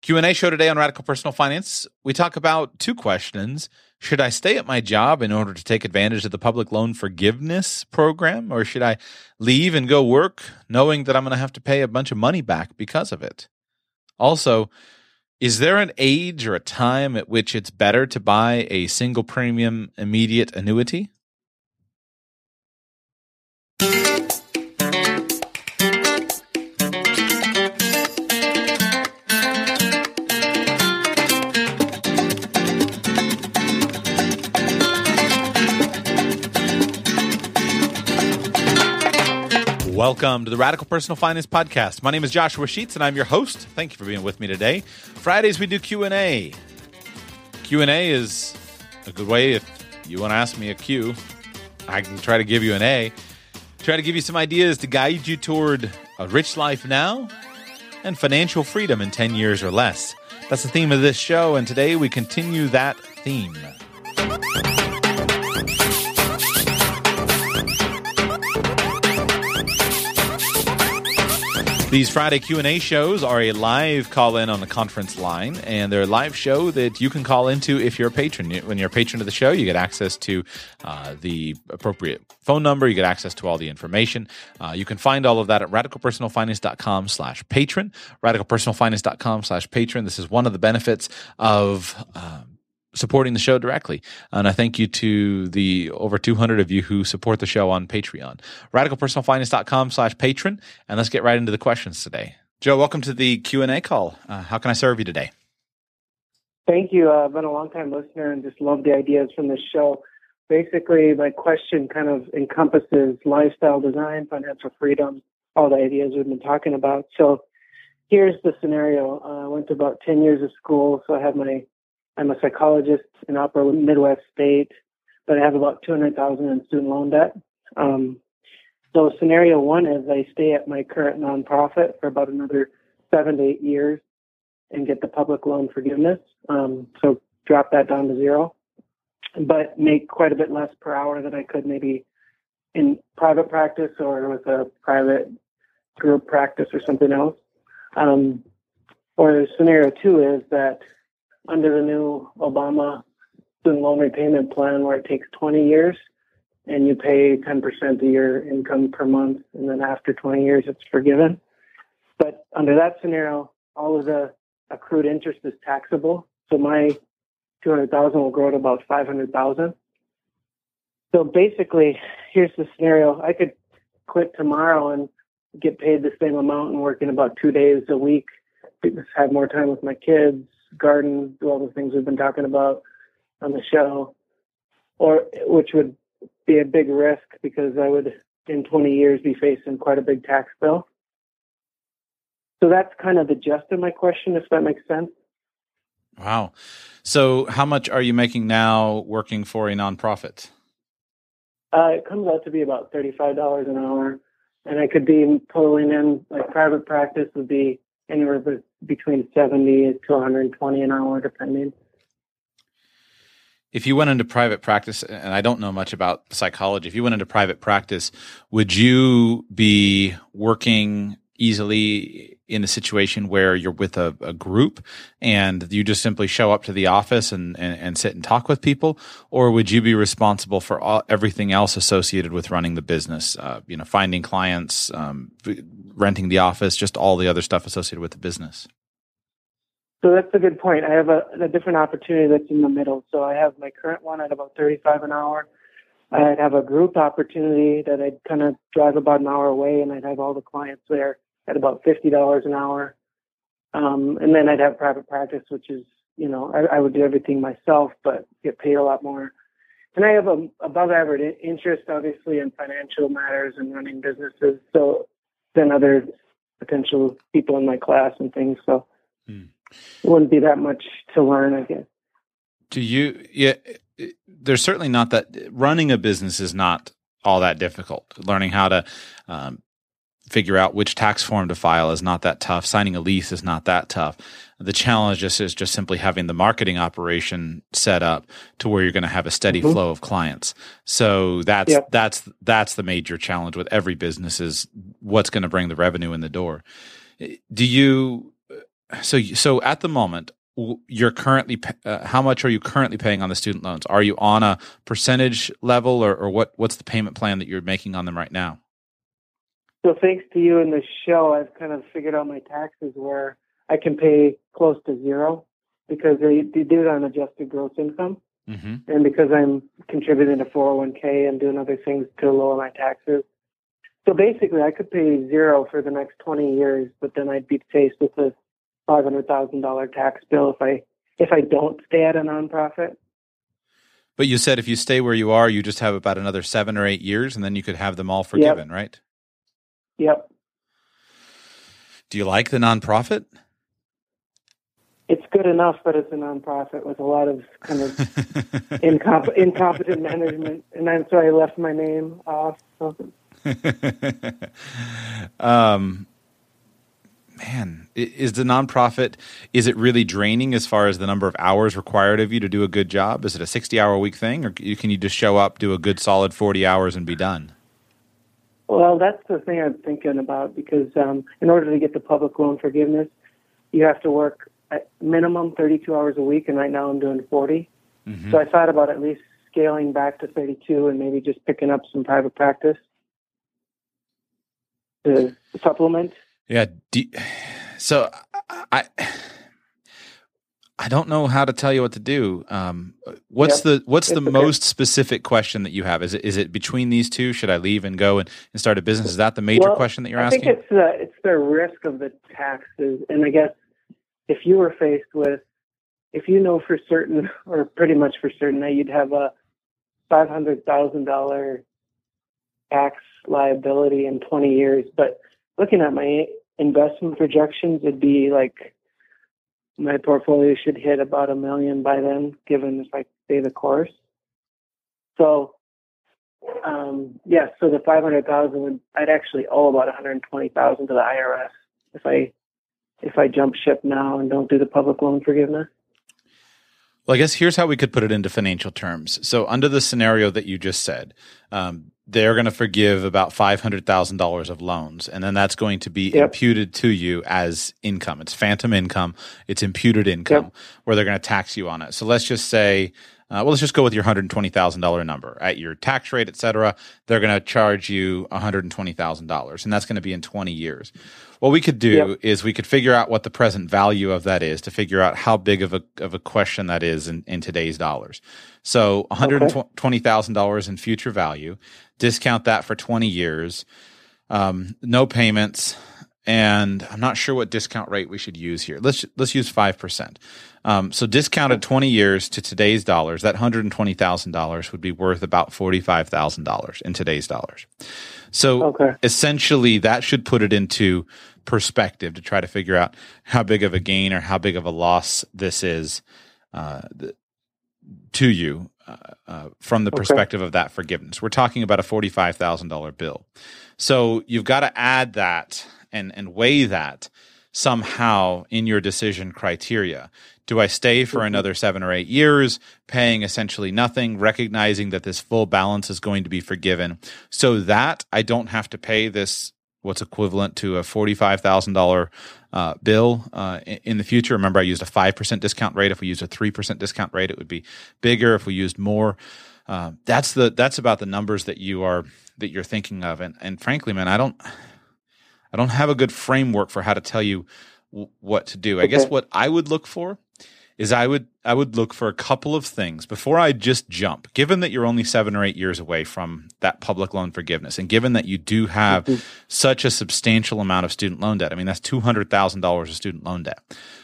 Q&A show today on Radical Personal Finance. We talk about two questions. Should I stay at my job in order to take advantage of the public loan forgiveness program or should I leave and go work knowing that I'm going to have to pay a bunch of money back because of it? Also, is there an age or a time at which it's better to buy a single premium immediate annuity? Welcome to the Radical Personal Finance Podcast. My name is Joshua Sheets, and I'm your host. Thank you for being with me today. Fridays we do Q and A. Q and A is a good way if you want to ask me a Q. I can try to give you an A. Try to give you some ideas to guide you toward a rich life now and financial freedom in 10 years or less. That's the theme of this show, and today we continue that theme. These Friday Q&A shows are a live call-in on the conference line, and they're a live show that you can call into if you're a patron. When you're a patron of the show, you get access to uh, the appropriate phone number. You get access to all the information. Uh, you can find all of that at radicalpersonalfinance.com slash patron, radicalpersonalfinance.com slash patron. This is one of the benefits of... Um, supporting the show directly. And I thank you to the over 200 of you who support the show on Patreon. RadicalPersonalFinance.com slash patron. And let's get right into the questions today. Joe, welcome to the Q&A call. Uh, how can I serve you today? Thank you. Uh, I've been a long time listener and just love the ideas from this show. Basically, my question kind of encompasses lifestyle design, financial freedom, all the ideas we've been talking about. So here's the scenario. Uh, I went to about 10 years of school, so I have my I'm a psychologist in Upper Midwest State, but I have about 200,000 in student loan debt. Um, so scenario one is I stay at my current nonprofit for about another seven to eight years and get the public loan forgiveness. Um, so drop that down to zero, but make quite a bit less per hour than I could maybe in private practice or with a private group practice or something else. Um, or scenario two is that under the new Obama student loan repayment plan where it takes 20 years and you pay 10% of your income per month and then after 20 years it's forgiven. But under that scenario, all of the accrued interest is taxable. So my 200,000 will grow to about 500,000. So basically, here's the scenario. I could quit tomorrow and get paid the same amount and work in about two days a week, have more time with my kids, garden, do all the things we've been talking about on the show, or which would be a big risk because I would, in 20 years, be facing quite a big tax bill. So that's kind of the gist of my question, if that makes sense. Wow. So, how much are you making now working for a nonprofit? Uh, it comes out to be about $35 an hour. And I could be pulling in, like private practice would be anywhere between 70 to 120 an hour, depending. If you went into private practice, and I don't know much about psychology, if you went into private practice, would you be working easily in a situation where you're with a, a, group and you just simply show up to the office and, and, and sit and talk with people? Or would you be responsible for all, everything else associated with running the business? Uh, you know, finding clients, um, renting the office, just all the other stuff associated with the business? So that's a good point. I have a, a different opportunity that's in the middle. So I have my current one at about 35 an hour. I'd have a group opportunity that I'd kind of drive about an hour away and I'd have all the clients there at about fifty dollars an hour. Um, and then I'd have private practice, which is, you know, I, I, would do everything myself, but get paid a lot more. And I have a above average interest, obviously, in financial matters and running businesses. So than other potential people in my class and things. So hmm. it wouldn't be that much to learn, I guess. Do you? Yeah, there's certainly not that. Running a business is not all that difficult. Learning how to um, figure out which tax form to file is not that tough. Signing a lease is not that tough. The challenge just is just simply having the marketing operation set up to where you're going to have a steady mm-hmm. flow of clients. So that's yep. that's that's the major challenge with every business is what's going to bring the revenue in the door. Do you so so at the moment you're currently uh, how much are you currently paying on the student loans? Are you on a percentage level or, or what what's the payment plan that you're making on them right now? So thanks to you and the show, I've kind of figured out my taxes where I can pay close to zero because they, they do it on adjusted gross income. Mm-hmm. And because I'm contributing to 401k and doing other things to lower my taxes. So basically, I could pay zero for the next 20 years, but then I'd be faced with a $500,000 tax bill if I if I don't stay at a nonprofit. But you said if you stay where you are, you just have about another seven or eight years, and then you could have them all forgiven, yep. right? Yep. Do you like the nonprofit? It's good enough, but it's a nonprofit with a lot of kind of incomp- incompetent management, and that's why I left my name off. um, man, is the nonprofit is it really draining as far as the number of hours required of you to do a good job? Is it a sixty-hour week thing, or can you just show up, do a good solid forty hours, and be done? Well, that's the thing I'm thinking about because um, in order to get the public loan forgiveness, you have to work at minimum 32 hours a week, and right now I'm doing 40. Mm-hmm. So I thought about at least scaling back to 32 and maybe just picking up some private practice to supplement. Yeah. so I I don't know how to tell you what to do. Um, what's yep. the what's it's the okay. most specific question that you have? Is it is it between these two? Should I leave and go and, and start a business? Is that the major well, question that you're I asking? I think it's the it's the risk of the taxes, and I guess if you were faced with if you know for certain or pretty much for certain that you'd have a five hundred thousand dollar tax liability in twenty years, but looking at my investment projections, it'd be like my portfolio should hit about a million by then, given if I stay the course. So, um, yeah, so the 500,000 would, I'd actually owe about 120,000 to the IRS if I, if I jump ship now and don't do the public loan forgiveness. Well, I guess here's how we could put it into financial terms. So, under the scenario that you just said, um, they're going to forgive about $500,000 of loans. And then that's going to be yep. imputed to you as income. It's phantom income. It's imputed income yep. where they're going to tax you on it. So let's just say, uh, well, let's just go with your $120,000 number at your tax rate, et cetera. They're going to charge you $120,000 and that's going to be in 20 years. What we could do yep. is we could figure out what the present value of that is to figure out how big of a, of a question that is in, in today's dollars. So $120,000 okay. in future value discount that for 20 years, um, no payments, and I'm not sure what discount rate we should use here. Let's let's use five percent. Um, so discounted 20 years to today's dollars, that $120,000 would be worth about $45,000 in today's dollars. So okay. essentially, that should put it into perspective to try to figure out how big of a gain or how big of a loss this is uh, to you uh, uh, from the okay. perspective of that forgiveness. We're talking about a $45,000 bill. So you've got to add that and, and weigh that somehow in your decision criteria. Do I stay for mm-hmm. another seven or eight years, paying essentially nothing, recognizing that this full balance is going to be forgiven so that I don't have to pay this what's equivalent to a $45,000 uh, bill uh, in, in, the future. Remember, I used a 5% discount rate. If we used a 3% discount rate, it would be bigger. If we used more, uh, that's the that's about the numbers that you are that you're thinking of. And and frankly, man, I don't I don't have a good framework for how to tell you w- what to do. I guess what I would look for is I would I would look for a couple of things before I just jump. Given that you're only seven or eight years away from that public loan forgiveness, and given that you do have mm-hmm. such a substantial amount of student loan debt, I mean that's two hundred thousand dollars of student loan debt.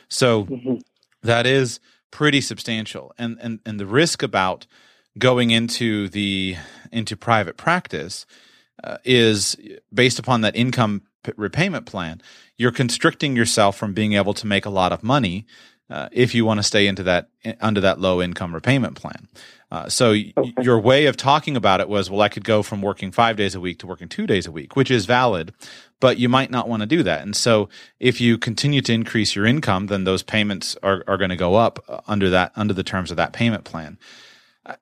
So mm-hmm. that is pretty substantial, and and and the risk about going into the into private practice uh, is based upon that income p- repayment plan, you're constricting yourself from being able to make a lot of money uh, if you want to stay into that under that low income repayment plan. Uh, so okay. y- your way of talking about it was, well, I could go from working five days a week to working two days a week, which is valid, but you might not want to do that. And so if you continue to increase your income, then those payments are, are going to go up uh, under that under the terms of that payment plan. Uh,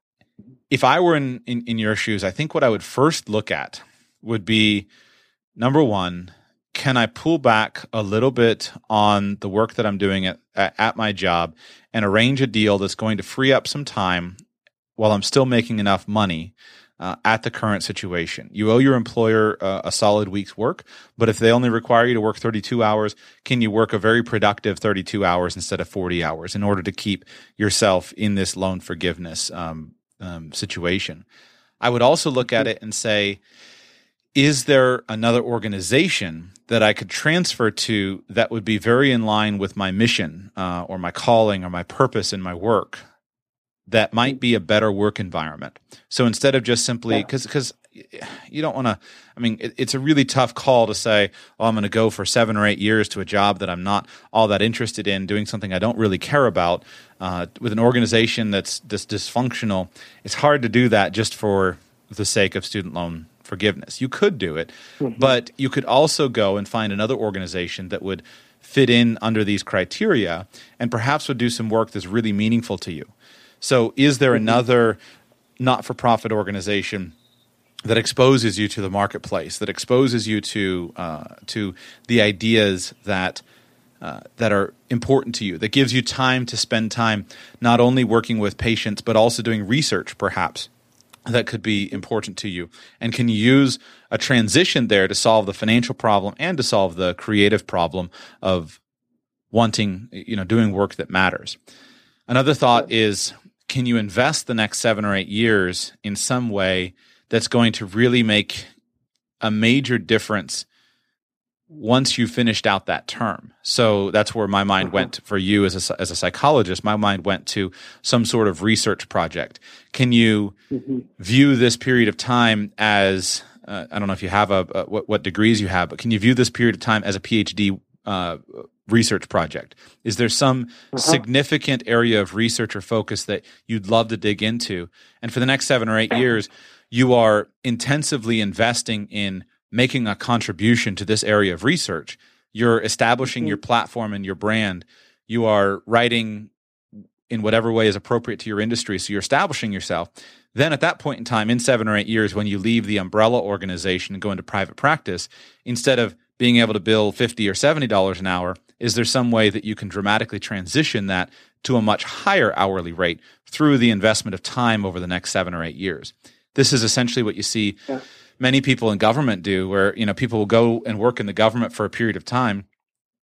if I were in, in, in your shoes, I think what I would first look at would be number one, can I pull back a little bit on the work that I'm doing at, at my job and arrange a deal that's going to free up some time while I'm still making enough money uh, at the current situation. You owe your employer uh, a solid week's work, but if they only require you to work 32 hours, can you work a very productive 32 hours instead of 40 hours in order to keep yourself in this loan forgiveness um, um, situation? I would also look at it and say, is there another organization that I could transfer to that would be very in line with my mission uh, or my calling or my purpose in my work? that might be a better work environment. So instead of just simply because because you don't want to. I mean, it, it's a really tough call to say, "Oh, I'm going to go for seven or eight years to a job that I'm not all that interested in, doing something I don't really care about, uh, with an organization that's dis- dysfunctional." It's hard to do that just for the sake of student loan forgiveness. You could do it, mm-hmm. but you could also go and find another organization that would fit in under these criteria and perhaps would do some work that's really meaningful to you. So, is there mm-hmm. another not for profit organization? that exposes you to the marketplace, that exposes you to uh, to the ideas that uh, that are important to you, that gives you time to spend time not only working with patients but also doing research, perhaps that could be important to you, and can use a transition there to solve the financial problem and to solve the creative problem of wanting, you know, doing work that matters. Another thought is can you invest the next seven or eight years in some way that's going to really make a major difference once you finished out that term. So that's where my mind went for you as a, as a psychologist. My mind went to some sort of research project. Can you mm-hmm. view this period of time as uh, I don't know if you have a, a what, what, degrees you have, but can you view this period of time as a PhD uh, research project? Is there some uh-huh. significant area of research or focus that you'd love to dig into? And for the next seven or eight years, you are intensively investing in making a contribution to this area of research. You're establishing mm-hmm. your platform and your brand. You are writing in whatever way is appropriate to your industry. So you're establishing yourself. Then at that point in time, in seven or eight years, when you leave the umbrella organization and go into private practice, instead of being able to bill 50 or 70 dollars an hour is there some way that you can dramatically transition that to a much higher hourly rate through the investment of time over the next 7 or 8 years this is essentially what you see yeah. Many people in government do where you know people will go and work in the government for a period of time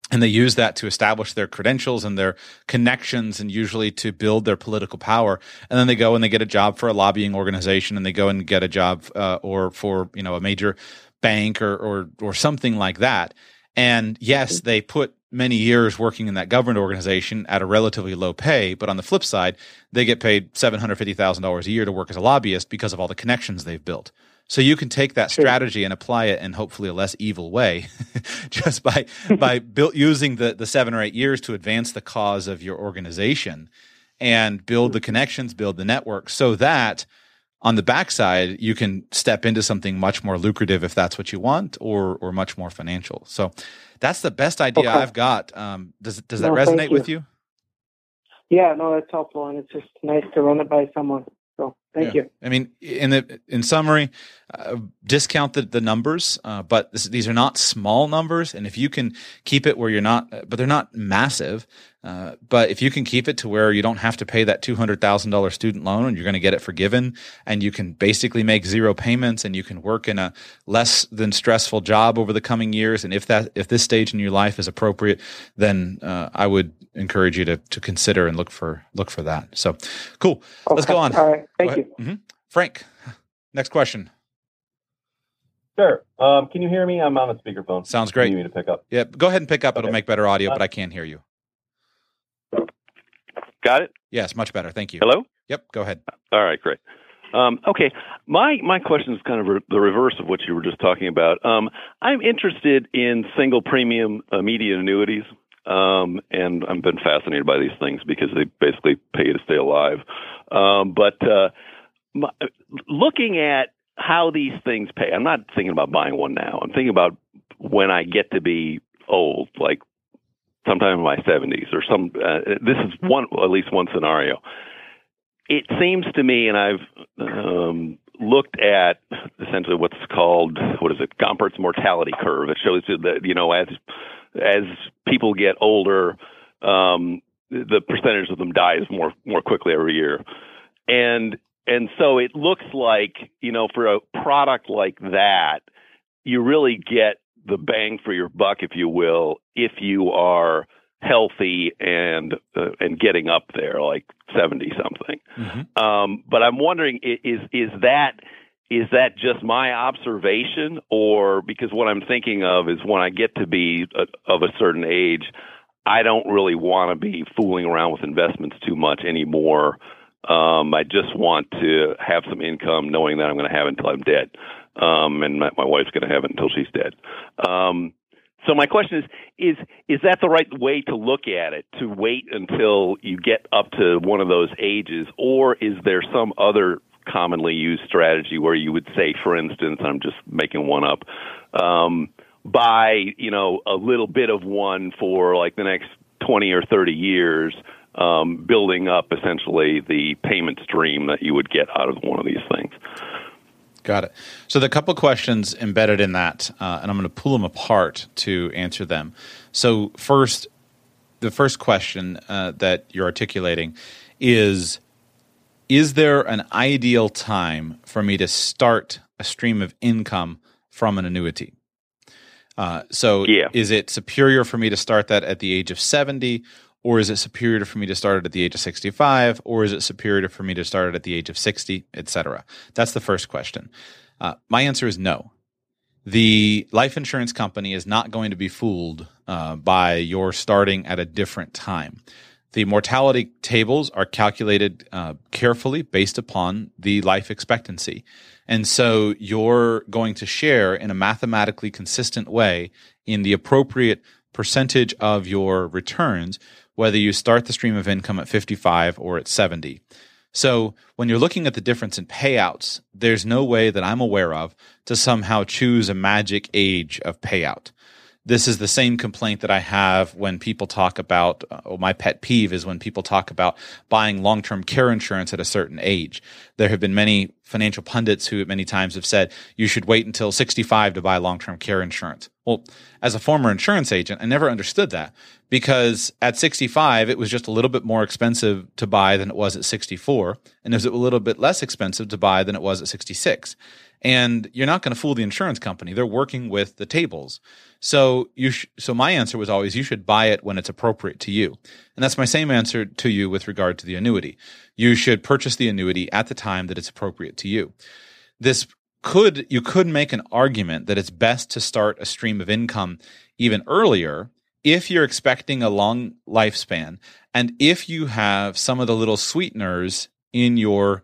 and they use that to establish their credentials and their connections and usually to build their political power and then they go and they get a job for a lobbying organization and they go and get a job uh, or for you know a major bank or, or or something like that. And yes, they put many years working in that government organization at a relatively low pay, but on the flip side, they get paid seven hundred fifty thousand dollars a year to work as a lobbyist because of all the connections they've built. So you can take that strategy and apply it in hopefully a less evil way, just by by built using the the seven or eight years to advance the cause of your organization and build the connections, build the network, so that on the backside, you can step into something much more lucrative if that's what you want, or or much more financial. So that's the best idea okay. I've got. Um, does does that no, resonate you. with you? Yeah, no, that's helpful, and it's just nice to run it by someone. Thank yeah. you. I mean, in the in summary, uh, discount the, the numbers, uh, but this, these are not small numbers, and if you can keep it where you're not, but they're not massive. Uh, but if you can keep it to where you don't have to pay that two hundred thousand dollar student loan, and you're going to get it forgiven, and you can basically make zero payments, and you can work in a less than stressful job over the coming years, and if that if this stage in your life is appropriate, then uh, I would encourage you to to consider and look for look for that. So, cool. Okay. Let's go on. All right. Thank you, mm-hmm. Frank. Next question. Sure. Um, can you hear me? I'm on a speakerphone. Sounds great. You need to pick up? Yeah. Go ahead and pick up. Okay. It'll make better audio, but I can't hear you. Got it? Yes, much better. Thank you. Hello? Yep, go ahead. All right, great. Um, okay, my my question is kind of re- the reverse of what you were just talking about. Um, I'm interested in single premium immediate annuities, um, and I've been fascinated by these things because they basically pay you to stay alive. Um, but uh, my, looking at how these things pay, I'm not thinking about buying one now. I'm thinking about when I get to be old, like sometime in my 70s or some. Uh, this is one at least one scenario it seems to me, and I've um, looked at essentially what's called what is it, Gompertz mortality curve. It shows that you know as as people get older, um, the percentage of them dies more more quickly every year, and and so it looks like you know for a product like that, you really get the bang for your buck, if you will, if you are healthy and uh, and getting up there, like seventy something. Mm-hmm. Um, but I'm wondering, is is that is that just my observation, or because what I'm thinking of is when I get to be a, of a certain age, I don't really want to be fooling around with investments too much anymore. Um, I just want to have some income, knowing that I'm going to have it until I'm dead, um, and my, my wife's going to have it until she's dead. Um, so my question is is is that the right way to look at it to wait until you get up to one of those ages or is there some other commonly used strategy where you would say for instance I'm just making one up um, buy you know a little bit of one for like the next 20 or 30 years um, building up essentially the payment stream that you would get out of one of these things Got it. So the couple questions embedded in that, uh, and I'm going to pull them apart to answer them. So first, the first question uh, that you're articulating is: Is there an ideal time for me to start a stream of income from an annuity? Uh, so, yeah. is it superior for me to start that at the age of 70, or is it superior for me to start it at the age of 65 or is it superior for me to start it at the age of 60 etc that's the first question. Uh, my answer is no. The life insurance company is not going to be fooled uh, by your starting at a different time. The mortality tables are calculated uh, carefully based upon the life expectancy. And so you're going to share in a mathematically consistent way in the appropriate percentage of your returns whether you start the stream of income at 55 or at 70. So when you're looking at the difference in payouts, there's no way that I'm aware of to somehow choose a magic age of payout. This is the same complaint that I have when people talk about, uh, my pet peeve is when people talk about buying long term care insurance at a certain age. There have been many financial pundits who many times have said you should wait until 65 to buy long term care insurance. Well, as a former insurance agent, I never understood that because at 65, it was just a little bit more expensive to buy than it was at 64. And it was a little bit less expensive to buy than it was at 66. And you're not going to fool the insurance company. They're working with the tables. So you sh- so my answer was always you should buy it when it's appropriate to you. And that's my same answer to you with regard to the annuity. You should purchase the annuity at the time that it's appropriate to you. This could you could make an argument that it's best to start a stream of income even earlier if you're expecting a long lifespan and if you have some of the little sweeteners in your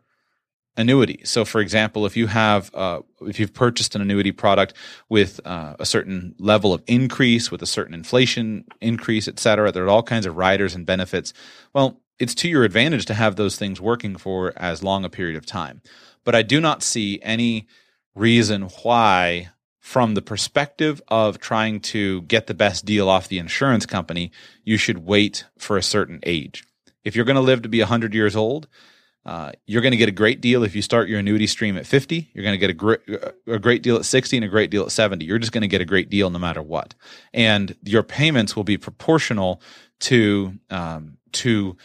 annuity. So, for example, if you have uh, if you've purchased an annuity product with uh, a certain level of increase, with a certain inflation increase, et cetera, there are all kinds of riders and benefits. Well, it's to your advantage to have those things working for as long a period of time. But I do not see any reason why, from the perspective of trying to get the best deal off the insurance company, you should wait for a certain age. If you're going to live to be 100 years old, uh, you're going to get a great deal if you start your annuity stream at 50. You're going to get a great, a great deal at 60 and a great deal at 70. You're just going to get a great deal no matter what. And your payments will be proportional to, um, to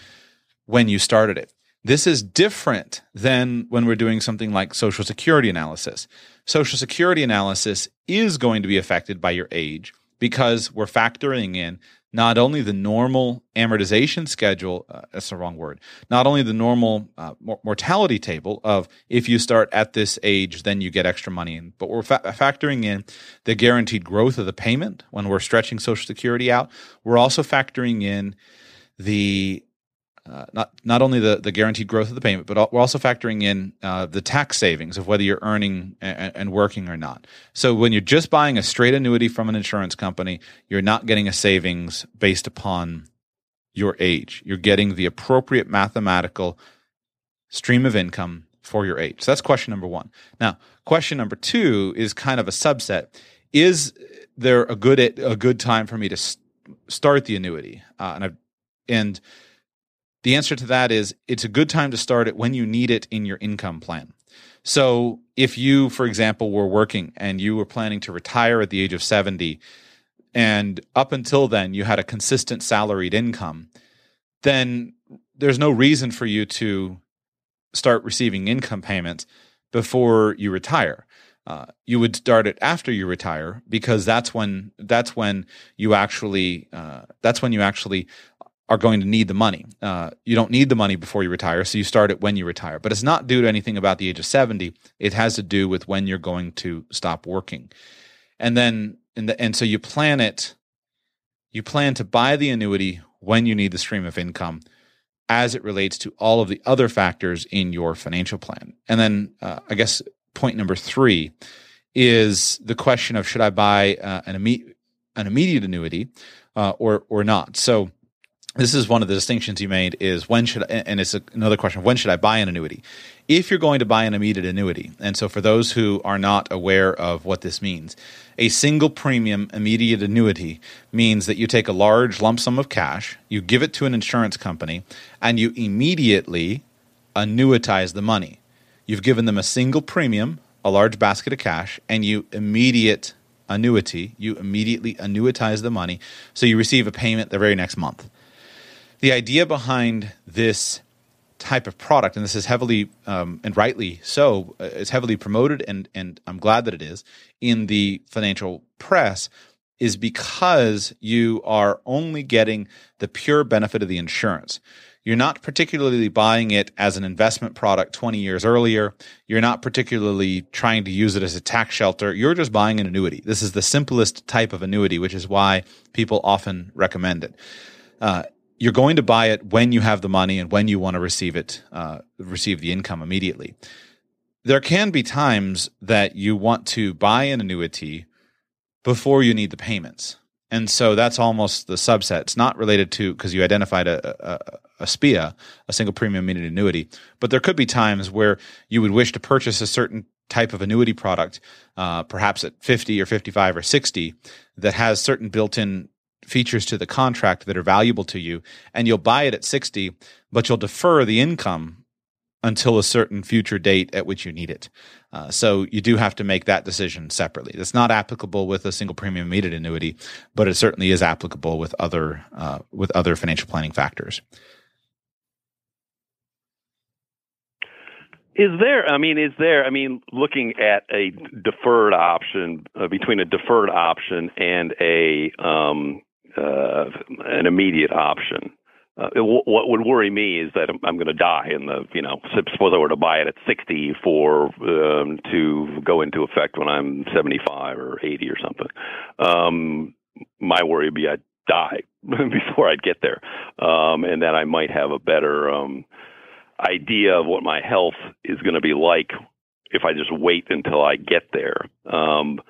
when you started it. This is different than when we're doing something like Social Security analysis. Social Security analysis is going to be affected by your age because we're factoring in not only the normal amortization schedule, uh, that's the wrong word, not only the normal uh, mortality table of if you start at this age, then you get extra money but we're fa- factoring in the guaranteed growth of the payment when we're stretching Social Security out. We're also factoring in the uh, not not only the, the guaranteed growth of the payment, but we're also factoring in uh, the tax savings of whether you're earning and, and, working or not. So when you're just buying a straight annuity from an insurance company, you're not getting a savings based upon your age. You're getting the appropriate mathematical stream of income for your age. So that's question number one. Now, question number two is kind of a subset. Is there a good a good time for me to start the annuity? Uh, and I've, and the answer to that is it's a good time to start it when you need it in your income plan. So if you, for example, were working and you were planning to retire at the age of 70, and up until then you had a consistent salaried income, then there's no reason for you to start receiving income payments before you retire. Uh, you would start it after you retire because that's when that's when you actually uh, that's when you actually are going to need the money. Uh, you don't need the money before you retire, so you start it when you retire. But it's not due to anything about the age of 70. It has to do with when you're going to stop working. And then, and, the, and so you plan it, you plan to buy the annuity when you need the stream of income as it relates to all of the other factors in your financial plan. And then, uh, I guess point number three is the question of should I buy uh, an, imme- an immediate annuity uh, or, or not? So, this is one of the distinctions you made is when should and it's another question when should I buy an annuity? If you're going to buy an immediate annuity and so for those who are not aware of what this means a single premium immediate annuity means that you take a large lump sum of cash you give it to an insurance company and you immediately annuitize the money. You've given them a single premium a large basket of cash and you immediate annuity you immediately annuitize the money. So you receive a payment the very next month the idea behind this type of product, and this is heavily um, and rightly so, uh, is heavily promoted, and and I'm glad that it is in the financial press, is because you are only getting the pure benefit of the insurance. You're not particularly buying it as an investment product 20 years earlier. You're not particularly trying to use it as a tax shelter. You're just buying an annuity. This is the simplest type of annuity, which is why people often recommend it. Uh, you're going to buy it when you have the money and when you want to receive it, uh, receive the income immediately. There can be times that you want to buy an annuity before you need the payments. And so that's almost the subset. It's not related to because you identified a, a, a SPIA, a single premium immediate annuity, but there could be times where you would wish to purchase a certain type of annuity product, uh, perhaps at 50 or 55 or 60, that has certain built in features to the contract that are valuable to you and you'll buy it at 60 but you'll defer the income until a certain future date at which you need it uh, so you do have to make that decision separately that's not applicable with a single premium immediate annuity but it certainly is applicable with other uh, with other financial planning factors Is there? I mean, is there? I mean, looking at a deferred option uh, between a deferred option and a um, uh, an immediate option. Uh, what would worry me is that I'm, I'm going to die in the, you know, suppose I were to buy it at 60 for um, to go into effect when I'm 75 or 80 or something. Um, my worry would be I'd die before I'd get there, um, and that I might have a better um, idea of what my health is going to be like if I just wait until I get there. Um,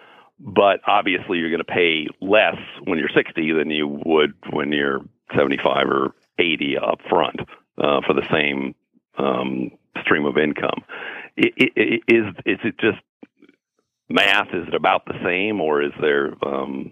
but obviously you're going to pay less when you're 60 than you would when you're 75 or 80 up front uh, for the same um, stream of income. Is is it just math? Is it about the same, or is there um,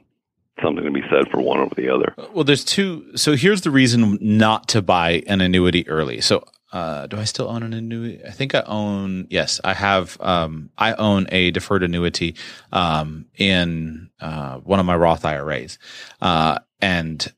something to be said for one over the other? Well, there's two. So here's the reason not to buy an annuity early. So uh, do I still own an annuity? I think I own. Yes, I have. Um, I own a deferred annuity um, in uh, one of my Roth IRAs, uh, and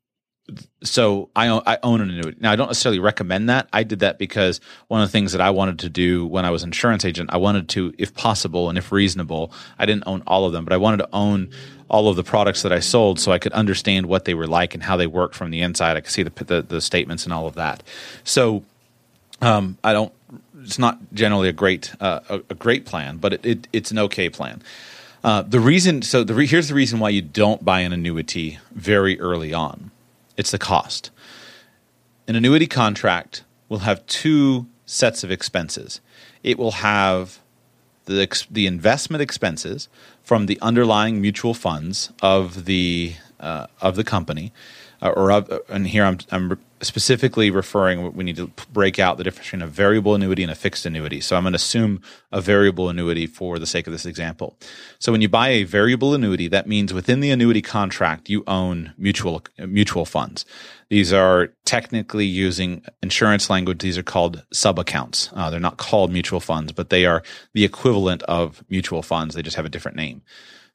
so I own, I own an annuity. Now I don't necessarily recommend that. I did that because one of the things that I wanted to do when I was insurance agent, I wanted to, if possible and if reasonable, I didn't own all of them, but I wanted to own all of the products that I sold so I could understand what they were like and how they worked from the inside. I could see the, the, the statements and all of that. So um, I don't. It's not generally a great uh, a, a, great plan, but it, it, it's an okay plan. Uh, the reason so the re, here's the reason why you don't buy an annuity very early on. It's the cost. an annuity contract will have two sets of expenses. It will have the the investment expenses from the underlying mutual funds of the uh, of the company, uh, or of, and here I'm I'm specifically referring. We need to break out the difference between a variable annuity and a fixed annuity. So I'm going to assume a variable annuity for the sake of this example. So when you buy a variable annuity, that means within the annuity contract you own mutual mutual funds. These are technically using insurance language. These are called sub accounts. Uh, they're not called mutual funds, but they are the equivalent of mutual funds. They just have a different name.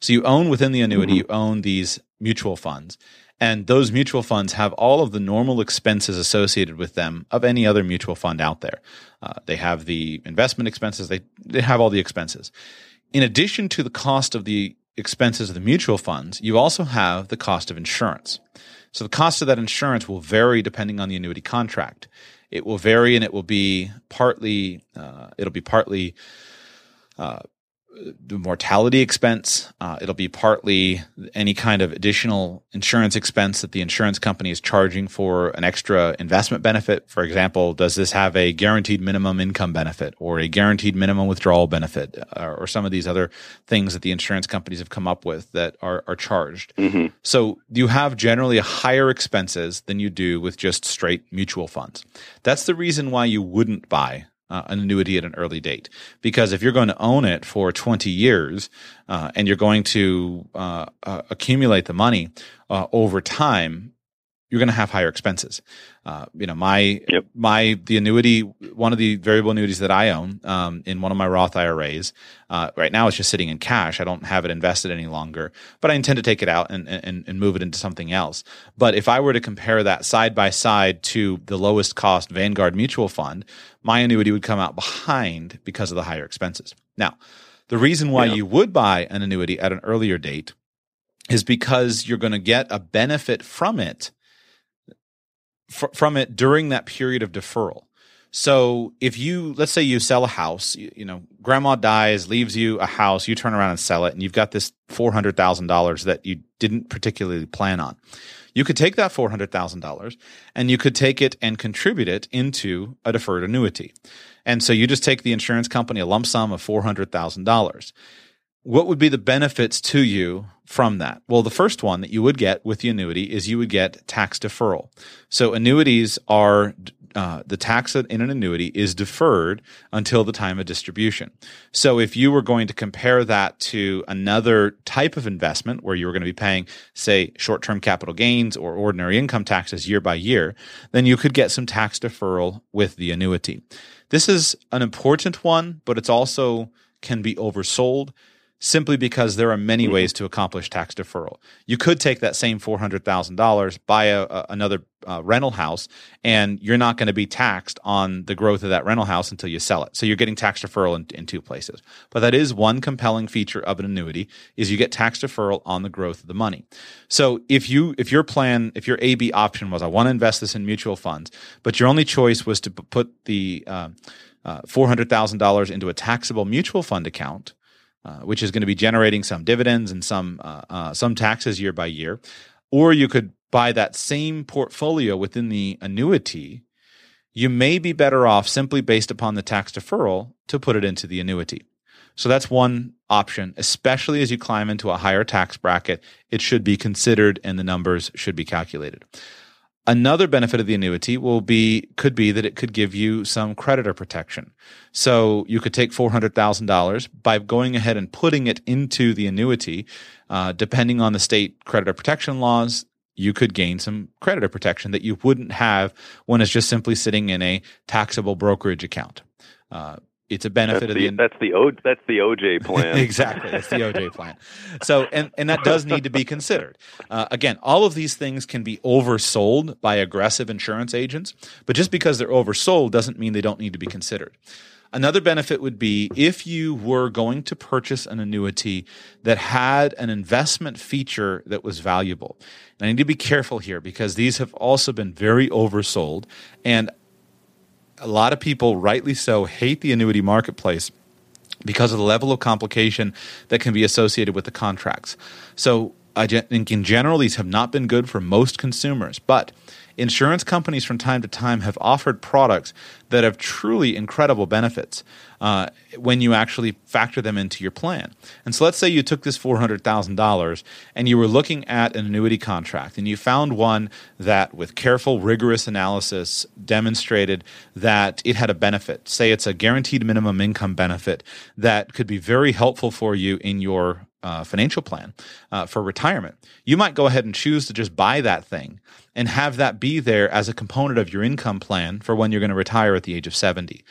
So you own within the annuity, mm-hmm. you own these mutual funds. And those mutual funds have all of the normal expenses associated with them of any other mutual fund out there. Uh, they have the investment expenses, they, they have all the expenses. In addition to the cost of the expenses of the mutual funds, you also have the cost of insurance. So the cost of that insurance will vary depending on the annuity contract. It will vary, and it will be partly uh, it'll be partly uh, the mortality expense. Uh, it'll be partly any kind of additional insurance expense that the insurance company is charging for an extra investment benefit. For example, does this have a guaranteed minimum income benefit or a guaranteed minimum withdrawal benefit uh, or some of these other things that the insurance companies have come up with that are, are charged? Mm-hmm. So you have generally higher expenses than you do with just straight mutual funds. That's the reason why you wouldn't buy uh, an annuity at an early date. Because if you're going to own it for 20 years uh, and you're going to uh, uh accumulate the money uh, over time, you're going to have higher expenses. Uh, you know, my yep. my the annuity, one of the variable annuities that I own um, in one of my Roth IRAs, uh, right now it's just sitting in cash. I don't have it invested any longer, but I intend to take it out and, and and move it into something else. But if I were to compare that side by side to the lowest cost Vanguard mutual fund, my annuity would come out behind because of the higher expenses. Now, the reason why yeah. you would buy an annuity at an earlier date is because you're going to get a benefit from it fr- from it during that period of deferral. So if you let's say you sell a house, you, you, know, grandma dies, leaves you a house, you turn around and sell it, and you've got this four hundred thousand dollars that you didn't particularly plan on. You could take that four hundred thousand dollars and you could take it and contribute it into a deferred annuity. And so you just take the insurance company a lump sum of four hundred thousand dollars what would be the benefits to you from that? Well, the first one that you would get with the annuity is you would get tax deferral. So annuities are uh, the tax in an annuity is deferred until the time of distribution. So if you were going to compare that to another type of investment where you were going to be paying, say, short-term capital gains or ordinary income taxes year by year, then you could get some tax deferral with the annuity. This is an important one, but it's also can be oversold simply because there are many mm-hmm. ways to accomplish tax deferral. You could take that same $400,000, buy a, a, another uh, rental house, and you're not going to be taxed on the growth of that rental house until you sell it. So you're getting tax deferral in, in two places. But that is one compelling feature of an annuity is you get tax deferral on the growth of the money. So if you if your plan if your AB option was I want to invest this in mutual funds, but your only choice was to put the uh, uh, $400,000 into a taxable mutual fund account, uh, which is going to be generating some dividends and some uh, uh, some taxes year by year, or you could buy that same portfolio within the annuity. You may be better off simply based upon the tax deferral to put it into the annuity. So that's one option, especially as you climb into a higher tax bracket. It should be considered and the numbers should be calculated. Another benefit of the annuity will be could be that it could give you some creditor protection. So you could take four hundred thousand dollars by going ahead and putting it into the annuity. Uh, depending on the state creditor protection laws, you could gain some creditor protection that you wouldn't have when it's just simply sitting in a taxable brokerage account. Uh, it's a benefit that's of the, the that's the o, that's the OJ plan. exactly, that's the OJ plan. So, and and that does need to be considered. Uh, again, all of these things can be oversold by aggressive insurance agents, but just because they're oversold doesn't mean they don't need to be considered. Another benefit would be if you were going to purchase an annuity that had an investment feature that was valuable. And I need to be careful here because these have also been very oversold. And a lot of people, rightly so, hate the annuity marketplace because of the level of complication that can be associated with the contracts. So I think in general, these have not been good for most consumers. But insurance companies from time to time have offered products that have truly incredible benefits uh, when you actually factor them into your plan. And so let's say you took this $400,000 and you were looking at an annuity contract and you found one that, with careful, rigorous analysis, demonstrated that it had a benefit. Say it's a guaranteed minimum income benefit that could be very helpful for you in your uh, financial plan uh, for retirement. You might go ahead and choose to just buy that thing and have that be there as a component of your income plan for when you're going to retire at the age of 70.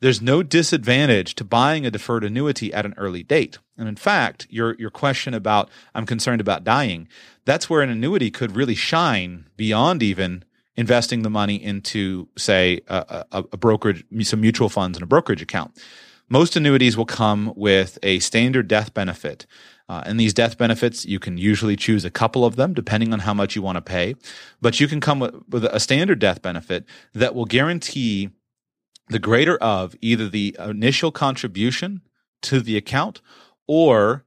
There's no disadvantage to buying a deferred annuity at an early date. And in fact, your, your question about I'm concerned about dying, that's where an annuity could really shine beyond even investing the money into, say, a, a, a brokerage, some mutual funds and a brokerage account. Most annuities will come with a standard death benefit. Uh, and these death benefits, you can usually choose a couple of them depending on how much you want to pay. But you can come with, with a standard death benefit that will guarantee the greater of either the initial contribution to the account or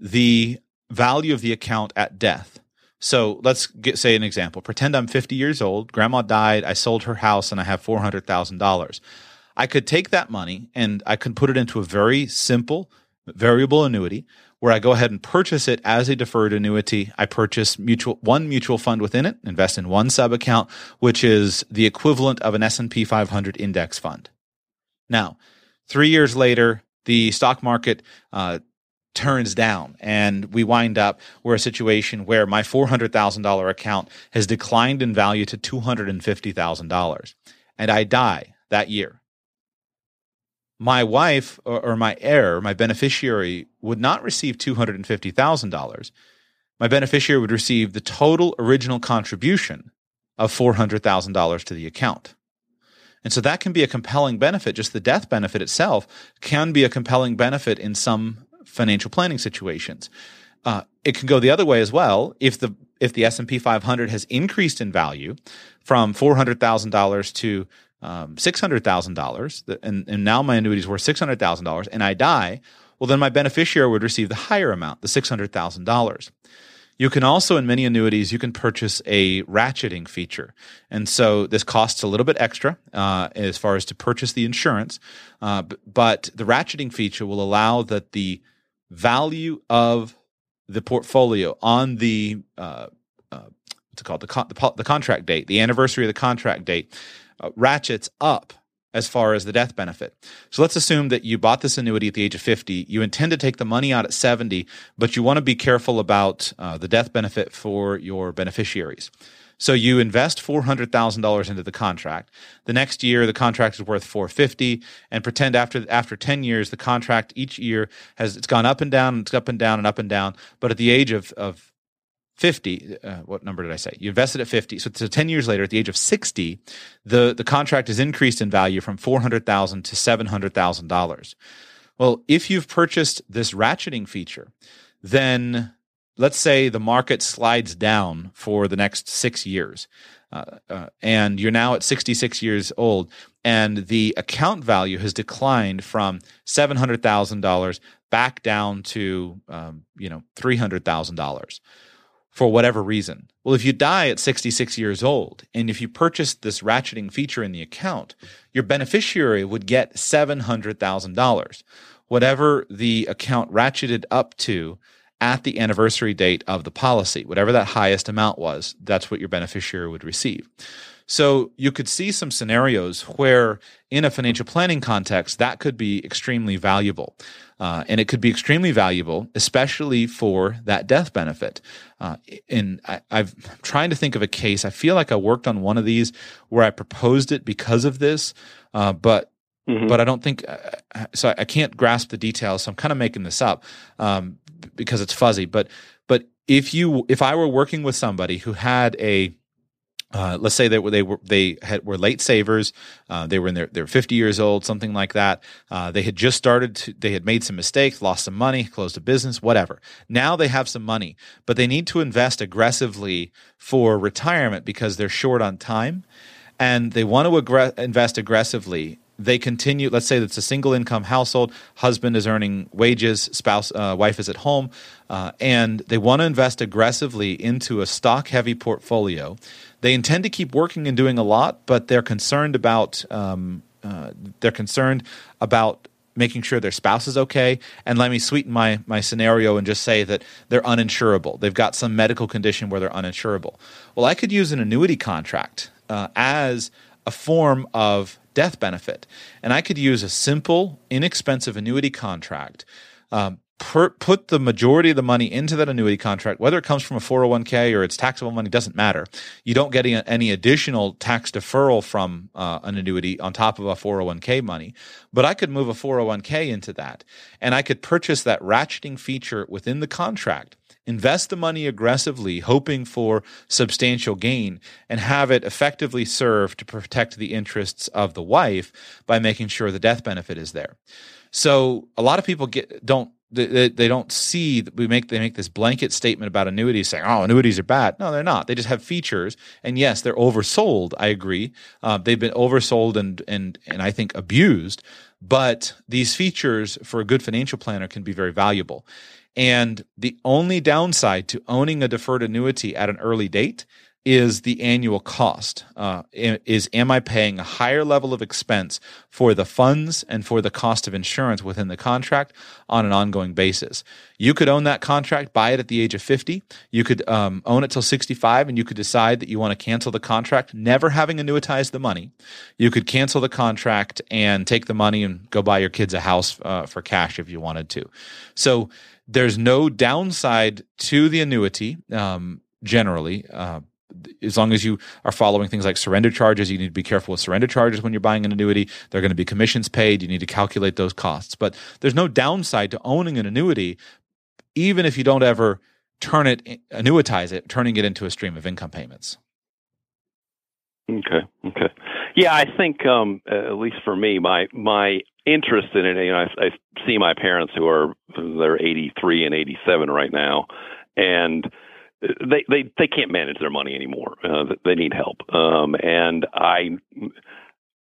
the value of the account at death. So let's get, say an example. Pretend I'm 50 years old, grandma died, I sold her house, and I have $400,000. I could take that money and I could put it into a very simple variable annuity where I go ahead and purchase it as a deferred annuity. I purchase mutual one mutual fund within it, invest in one sub account, which is the equivalent of an S&P 500 index fund. Now, 3 years later, the stock market uh, turns down and we wind up we're a situation where my $400,000 account has declined in value to $250,000 and I die that year my wife or, or, my heir, my beneficiary, would not receive $250,000. My beneficiary would receive the total original contribution of $400,000 to the account. And so that can be a compelling benefit. Just the death benefit itself can be a compelling benefit in some financial planning situations. Uh, it can go the other way as well. If the if the S and P 500 has increased in value from four hundred thousand dollars to um, $600,000 and, and now my annuity is worth $600,000 and I die, well, then my beneficiary would receive the higher amount, the $600,000. You can also, in many annuities, you can purchase a ratcheting feature. And so this costs a little bit extra uh, as far as to purchase the insurance. Uh, but the ratcheting feature will allow that the value of the portfolio on the uh, uh what's it called the, con- the, the contract date, the anniversary of the contract date, uh, ratchets up as far as the death benefit. So let's assume that you bought this annuity at the age of 50. You intend to take the money out at 70, but you want to be careful about uh, the death benefit for your beneficiaries. So you invest $400,000 into the contract. The next year, the contract is worth 450 and pretend after, after 10 years, the contract each year has, it's gone up and down, and it's up and down and up and down. But at the age of, of 50 uh, what number did i say? You invested at 50 so, so 10 years later at the age of 60 the, the contract is increased in value from 400000 to $700000 well if you've purchased this ratcheting feature then let's say the market slides down for the next six years uh, uh, and you're now at 66 years old and the account value has declined from $700000 back down to um, you know $300000 for whatever reason. Well, if you die at 66 years old and if you purchased this ratcheting feature in the account, your beneficiary would get $700,000, whatever the account ratcheted up to at the anniversary date of the policy, whatever that highest amount was, that's what your beneficiary would receive. So you could see some scenarios where, in a financial planning context, that could be extremely valuable. Uh, and it could be extremely valuable, especially for that death benefit. Uh, and I, I'm trying to think of a case. I feel like I worked on one of these where I proposed it because of this, uh, but mm-hmm. but I don't think uh, so. I can't grasp the details. So I'm kind of making this up um, because it's fuzzy. But but if you if I were working with somebody who had a uh, let's say that they were they had were late savers. Uh, they were in their they're 50 years old, something like that. Uh, they had just started. To, they had made some mistakes, lost some money, closed a business, whatever. Now they have some money, but they need to invest aggressively for retirement because they're short on time, and they want to invest aggressively they continue. Let's say it's a single income household. Husband is earning wages, spouse, uh, wife is at home, uh, and they want to invest aggressively into a stock heavy portfolio. They intend to keep working and doing a lot, but they're concerned about um, uh, they're concerned about making sure their spouse is okay. And let me sweeten my my scenario and just say that they're uninsurable. They've got some medical condition where they're uninsurable. Well, I could use an annuity contract uh, as a form of death benefit. And I could use a simple, inexpensive annuity contract, um, per, put the majority of the money into that annuity contract, whether it comes from a 401k or it's taxable money, doesn't matter. You don't get any, any additional tax deferral from uh, an annuity on top of a 401k money. But I could move a 401k into that and I could purchase that ratcheting feature within the contract invest the money aggressively, hoping for substantial gain, and have it effectively serve to protect the interests of the wife by making sure the death benefit is there. So a lot of people get don't they, they don't see we make they make this blanket statement about annuities saying oh annuities are bad. No they're not. They just have features. And yes they're oversold. I agree. Uh, they've been oversold and and and i think abused. But these features for a good financial planner can be very valuable. And the only downside to owning a deferred annuity at an early date is the annual cost. Uh, is am I paying a higher level of expense for the funds and for the cost of insurance within the contract on an ongoing basis? You could own that contract, buy it at the age of 50. You could um, own it till 65, and you could decide that you want to cancel the contract, never having annuitized the money. You could cancel the contract and take the money and go buy your kids a house uh, for cash if you wanted to. So there's no downside to the annuity um, generally. Uh, as long as you are following things like surrender charges, you need to be careful with surrender charges when you're buying an annuity. There are going to be commissions paid. You need to calculate those costs. But there's no downside to owning an annuity, even if you don't ever turn it, annuitize it, turning it into a stream of income payments. Okay. Okay. Yeah, I think um, at least for me, my my interest in it. You know, I, I see my parents who are they're 83 and 87 right now, and they they they can't manage their money anymore. Uh, they need help, um, and I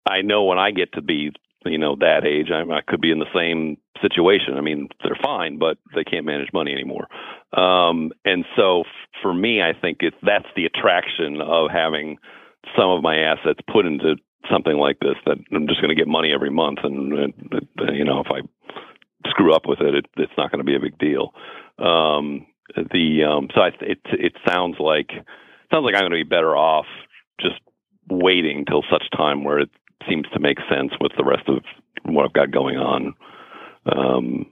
I know when I get to be you know that age, I, I could be in the same situation. I mean, they're fine, but they can't manage money anymore. Um, and so for me, I think it's that's the attraction of having some of my assets put into something like this that I'm just going to get money every month, and, and you know if I screw up with it, it it's not going to be a big deal. Um, the um, so I, it it sounds like sounds like I'm going to be better off just waiting till such time where it seems to make sense with the rest of what I've got going on. Um,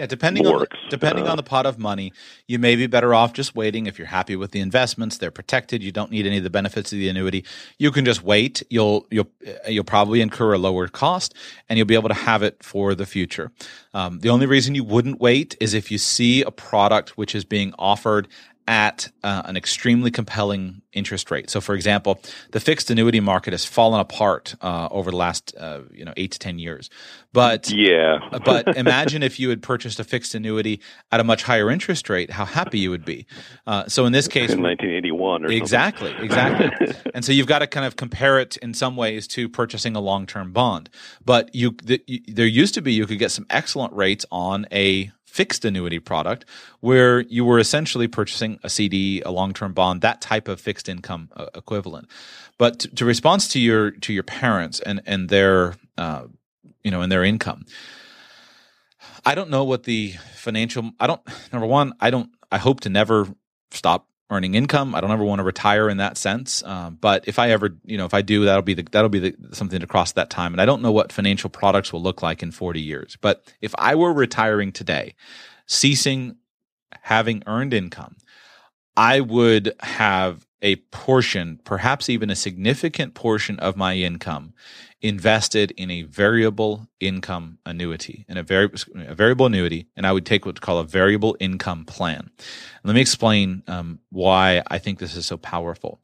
yeah, depending works. on the, depending uh, on the pot of money, you may be better off just waiting. If you're happy with the investments, they're protected. You don't need any of the benefits of the annuity. You can just wait. You'll you'll you'll probably incur a lower cost, and you'll be able to have it for the future. Um, the only reason you wouldn't wait is if you see a product which is being offered at uh, an extremely compelling interest rate. So, for example, the fixed annuity market has fallen apart uh, over the last uh, you know eight to ten years. But yeah, but imagine if you had purchased a fixed annuity at a much higher interest rate, how happy you would be. Uh, so, in this case, in 1981 or exactly, something. exactly. and so you've got to kind of compare it in some ways to purchasing a long term bond. But you, the, you, there used to be you could get some excellent rates on a fixed annuity product where you were essentially purchasing a CD, a long-term bond, that type of fixed income uh, equivalent. But to, to response to your to your parents and and their uh, you know and their income, I don't know what the financial. I don't. Number one, I don't. I hope to never stop earning income. I don't ever want to retire in that sense. Um, but if I ever, you know, if I do, that'll be the, that'll be the, something to cross that time. And I don't know what financial products will look like in 40 years. But if I were retiring today, ceasing having earned income, I would have a portion, perhaps even a significant portion of my income invested in a variable income annuity, in a, vari- a variable annuity, and I would take what's called a variable income plan. Let me explain um, why I think this is so powerful.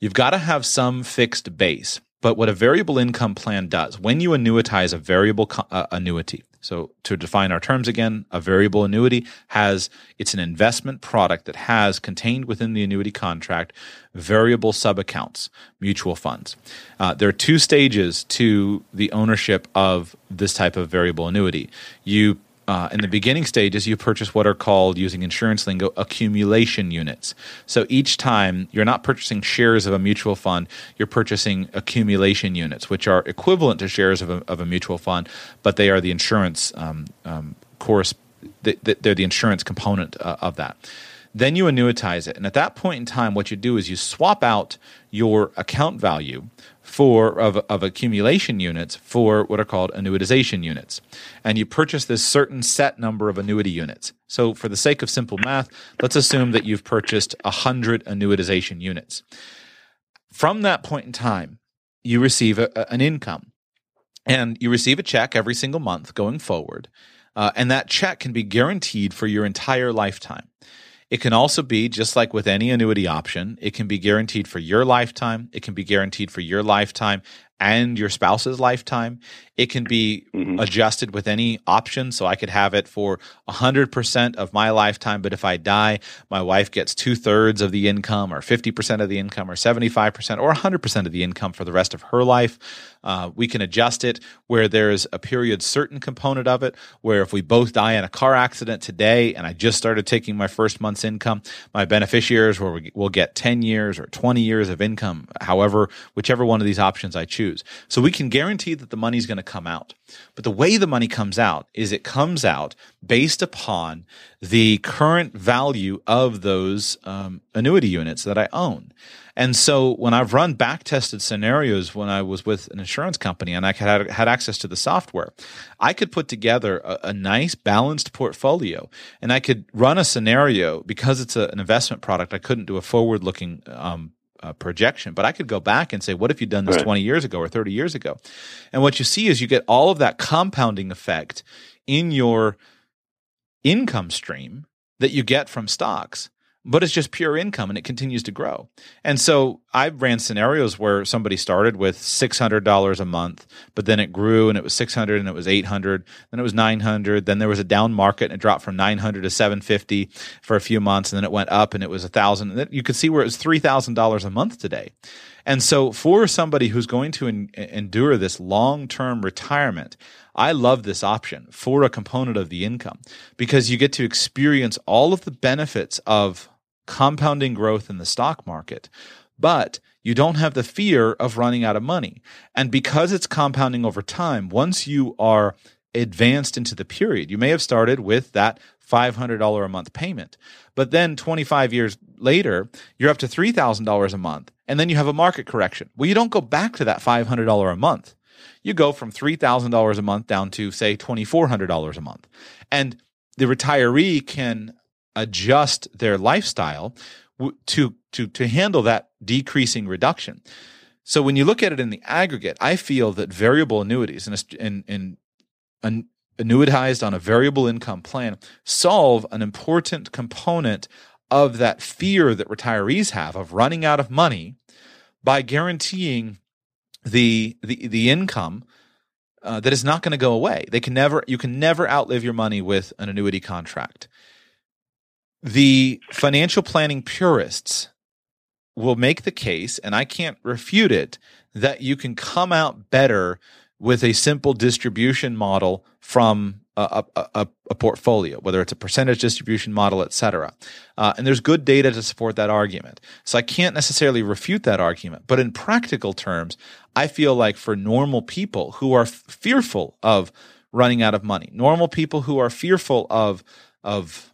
You've got to have some fixed base. But what a variable income plan does, when you annuitize a variable co- uh, annuity, So to define our terms again, a variable annuity has it's an investment product that has contained within the annuity contract variable sub accounts, mutual funds. Uh, there are two stages to the ownership of this type of variable annuity. You uh, in the beginning stages, you purchase what are called, using insurance lingo, accumulation units. So each time you're not purchasing shares of a mutual fund, you're purchasing accumulation units, which are equivalent to shares of a, of a mutual fund, but they are the insurance um, um, course. They're the insurance component uh, of that. Then you annuitize it. And at that point in time, what you do is you swap out your account value for of, of accumulation units for what are called annuitization units. And you purchase this certain set number of annuity units. So for the sake of simple math, let's assume that you've purchased 100 annuitization units. From that point in time, you receive a, a, an income. And you receive a check every single month going forward. Uh, and that check can be guaranteed for your entire lifetime. It can also be just like with any annuity option, it can be guaranteed for your lifetime. It can be guaranteed for your lifetime and your spouse's lifetime. It can be mm-hmm. adjusted with any option. So I could have it for 100% of my lifetime, but if I die, my wife gets two thirds of the income, or 50% of the income, or 75%, or 100% of the income for the rest of her life. Uh, we can adjust it where there's a period certain component of it, where if we both die in a car accident today and I just started taking my first month's income, my beneficiaries will, will get 10 years or 20 years of income, however, whichever one of these options I choose. So we can guarantee that the money's going to come out. But the way the money comes out is it comes out based upon the current value of those um, annuity units that I own. And so when I've run back tested scenarios when I was with an insurance company and I had, had access to the software, I could put together a, a nice balanced portfolio and I could run a scenario because it's a, an investment product. I couldn't do a forward looking um, uh, projection, but I could go back and say, what if you'd done this right. 20 years ago or 30 years ago? And what you see is you get all of that compounding effect in your income stream that you get from stocks but it's just pure income and it continues to grow. And so I ran scenarios where somebody started with $600 a month, but then it grew and it was 600 and it was 800, then it was 900, then there was a down market and it dropped from 900 to 750 for a few months and then it went up and it was 1000. You could see where it was $3,000 a month today. And so for somebody who's going to en- endure this long-term retirement, I love this option for a component of the income because you get to experience all of the benefits of compounding growth in the stock market, but you don't have the fear of running out of money. And because it's compounding over time, once you are advanced into the period, you may have started with that $500 a month payment. But then 25 years later, you're up to $3,000 a month. And then you have a market correction. Well, you don't go back to that $500 a month. You go from $3,000 a month down to, say, $2,400 a month. And the retiree can adjust their lifestyle to, to, to handle that decreasing reduction. So when you look at it in the aggregate, I feel that variable annuities and, and, and annuitized on a variable income plan solve an important component of that fear that retirees have of running out of money by guaranteeing the the, the income uh, that is not going to go away. They can never you can never outlive your money with an annuity contract. The financial planning purists will make the case, and I can't refute it, that you can come out better with a simple distribution model from a, a, a, portfolio, whether it's a percentage distribution model, et cetera. Uh, and there's good data to support that argument. So I can't necessarily refute that argument. But in practical terms, I feel like for normal people who are f- fearful of running out of money, normal people who are fearful of, of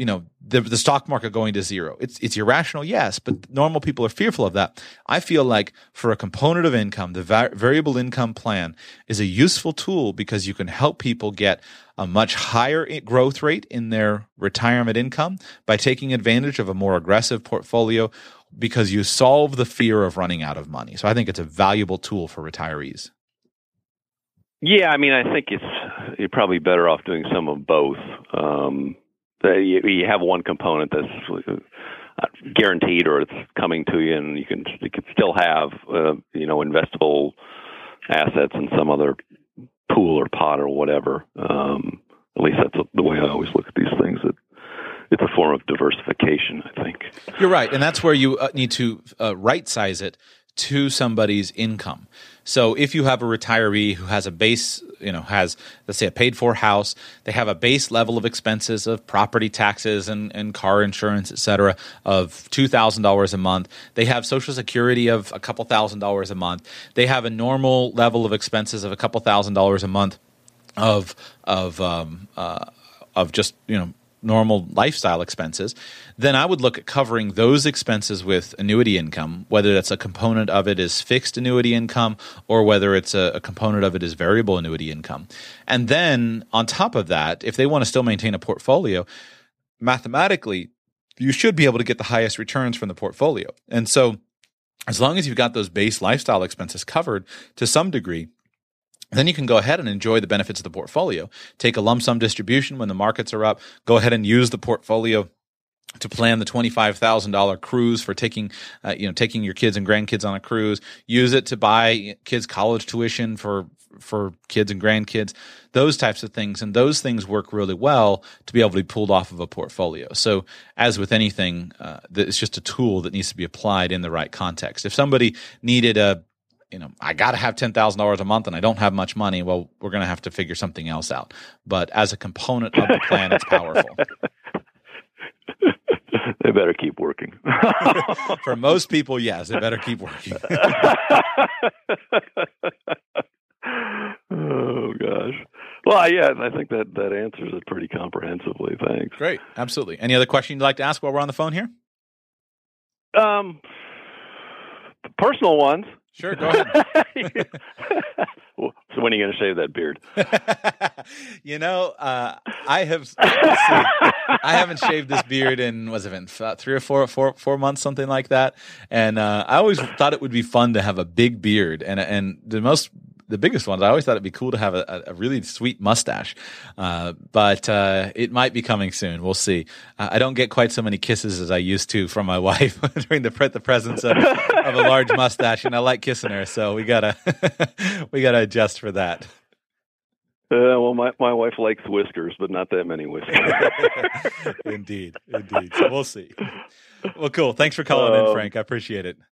you know the the stock market going to zero. It's it's irrational, yes, but normal people are fearful of that. I feel like for a component of income, the va- variable income plan is a useful tool because you can help people get a much higher growth rate in their retirement income by taking advantage of a more aggressive portfolio because you solve the fear of running out of money. So I think it's a valuable tool for retirees. Yeah, I mean, I think it's you're probably better off doing some of both. Um, you, you have one component that's uh, guaranteed or it's coming to you, and you can you can still have uh, you know investable assets in some other pool or pot or whatever. Um, at least that's the way I always look at these things. It, it's a form of diversification, I think. You're right, and that's where you uh, need to uh, right size it to somebody's income. So if you have a retiree who has a base, you know, has let's say a paid for house, they have a base level of expenses of property taxes and, and car insurance, et cetera, of two thousand dollars a month. They have social security of a couple thousand dollars a month. They have a normal level of expenses of a couple thousand dollars a month of of um, uh, of just you know normal lifestyle expenses, then I would look at covering those expenses with annuity income, whether that's a component of it is fixed annuity income or whether it's a, a, component of it is variable annuity income. And then on top of that, if they want to still maintain a portfolio, mathematically, you should be able to get the highest returns from the portfolio. And so as long as you've got those base lifestyle expenses covered to some degree, then you can go ahead and enjoy the benefits of the portfolio. Take a lump sum distribution when the markets are up. Go ahead and use the portfolio to plan the twenty-five thousand dollar cruise for taking, uh, you know, taking your kids and grandkids on a cruise. Use it to buy kids college tuition for for kids and grandkids. Those types of things, and those things work really well to be able to be pulled off of a portfolio. So, as with anything, uh, it's just a tool that needs to be applied in the right context. If somebody needed a you know, I got to have $10,000 a month and I don't have much money. Well, we're going to have to figure something else out. But as a component of the plan, it's powerful. they better keep working. For most people, yes, they better keep working. oh gosh. Well, yeah, and I think that that answers it pretty comprehensively. Thanks. Great, absolutely. Any other question you'd like to ask while we're on the phone here? Um, personal ones. Sure, go ahead. so when are you going to shave that beard? you know, uh, I have see, I haven't shaved this beard in was it been three or four, four, four months, something like that. And uh, I always thought it would be fun to have a big beard, and and the most the biggest ones. I always thought it'd be cool to have a, a really sweet mustache, uh, but uh, it might be coming soon. We'll see. Uh, I don't get quite so many kisses as I used to from my wife during the the presence of, of a large mustache, and I like kissing her, so we gotta we gotta adjust for that. Uh, well, my, my wife likes whiskers, but not that many whiskers. indeed, indeed. So we'll see. Well, cool. Thanks for calling in, uh, Frank. I appreciate it.